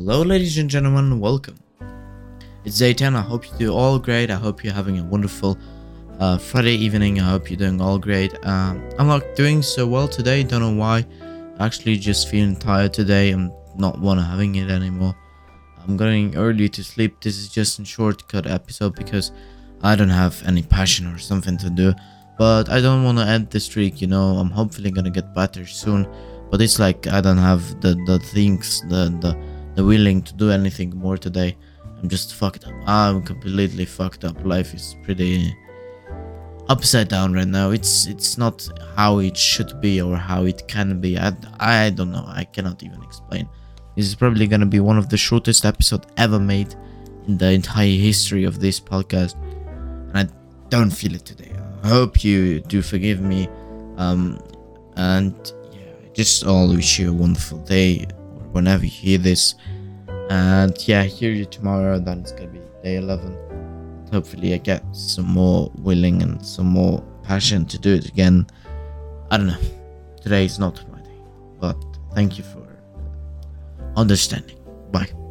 Hello, ladies and gentlemen, welcome. It's day 10. I hope you do all great. I hope you're having a wonderful uh, Friday evening. I hope you're doing all great. Um, I'm not doing so well today. Don't know why. Actually, just feeling tired today. I'm not wanna having it anymore. I'm going early to sleep. This is just a shortcut episode because I don't have any passion or something to do. But I don't want to end the streak. You know, I'm hopefully gonna get better soon. But it's like I don't have the the things the the willing to do anything more today. I'm just fucked up. I'm completely fucked up. Life is pretty upside down right now. It's it's not how it should be or how it can be. I, I don't know. I cannot even explain. This is probably gonna be one of the shortest episode ever made in the entire history of this podcast, and I don't feel it today. I hope you do forgive me. Um, and yeah, I just all wish you a wonderful day whenever you hear this. And yeah, hear you tomorrow. Then it's gonna be day 11. Hopefully, I get some more willing and some more passion to do it again. I don't know. Today is not my day, but thank you for understanding. Bye.